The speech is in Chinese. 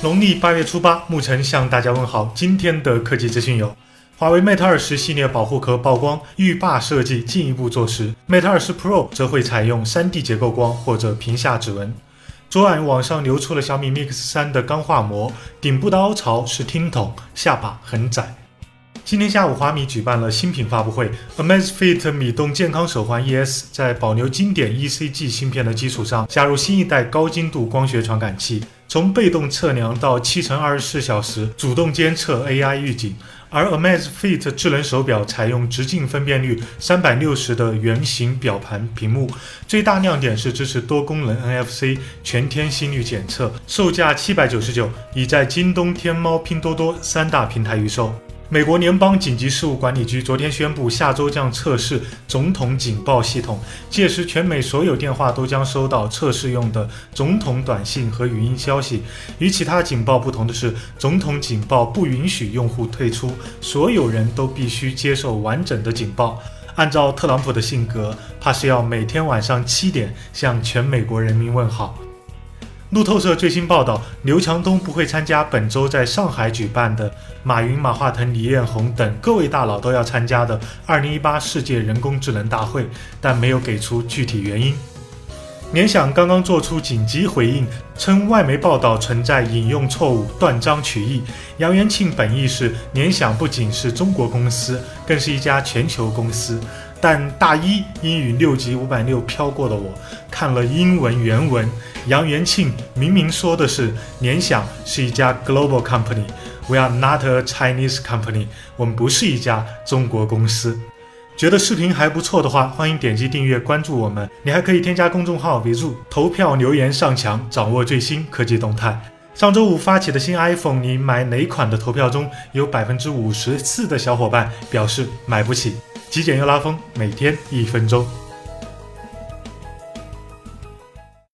农历八月初八，沐晨向大家问好。今天的科技资讯有：华为 Mate 二十系列保护壳曝光，浴霸设计进一步坐实。Mate 二十 Pro 则会采用 3D 结构光或者屏下指纹。昨晚网上流出了小米 Mix 三的钢化膜，顶部的凹槽是听筒，下巴很窄。今天下午，华米举办了新品发布会，Amazfit 米动健康手环 ES 在保留经典 ECG 芯片的基础上，加入新一代高精度光学传感器，从被动测量到七乘二十四小时主动监测 AI 预警。而 Amazfit 智能手表采用直径分辨率三百六十的圆形表盘屏幕，最大亮点是支持多功能 NFC 全天心率检测，售价七百九十九，已在京东、天猫、拼多多三大平台预售。美国联邦紧急事务管理局昨天宣布，下周将测试总统警报系统，届时全美所有电话都将收到测试用的总统短信和语音消息。与其他警报不同的是，总统警报不允许用户退出，所有人都必须接受完整的警报。按照特朗普的性格，怕是要每天晚上七点向全美国人民问好。路透社最新报道，刘强东不会参加本周在上海举办的马云、马化腾、李彦宏等各位大佬都要参加的2018世界人工智能大会，但没有给出具体原因。联想刚刚做出紧急回应，称外媒报道存在引用错误、断章取义。杨元庆本意是，联想不仅是中国公司，更是一家全球公司。但大一英语六级五百六飘过的我，看了英文原文，杨元庆明明说的是联想是一家 global company，we are not a Chinese company，我们不是一家中国公司。觉得视频还不错的话，欢迎点击订阅关注我们。你还可以添加公众号 vizu 投票留言上墙，掌握最新科技动态。上周五发起的新 iPhone，你买哪款的投票中有百分之五十四的小伙伴表示买不起。极简又拉风，每天一分钟。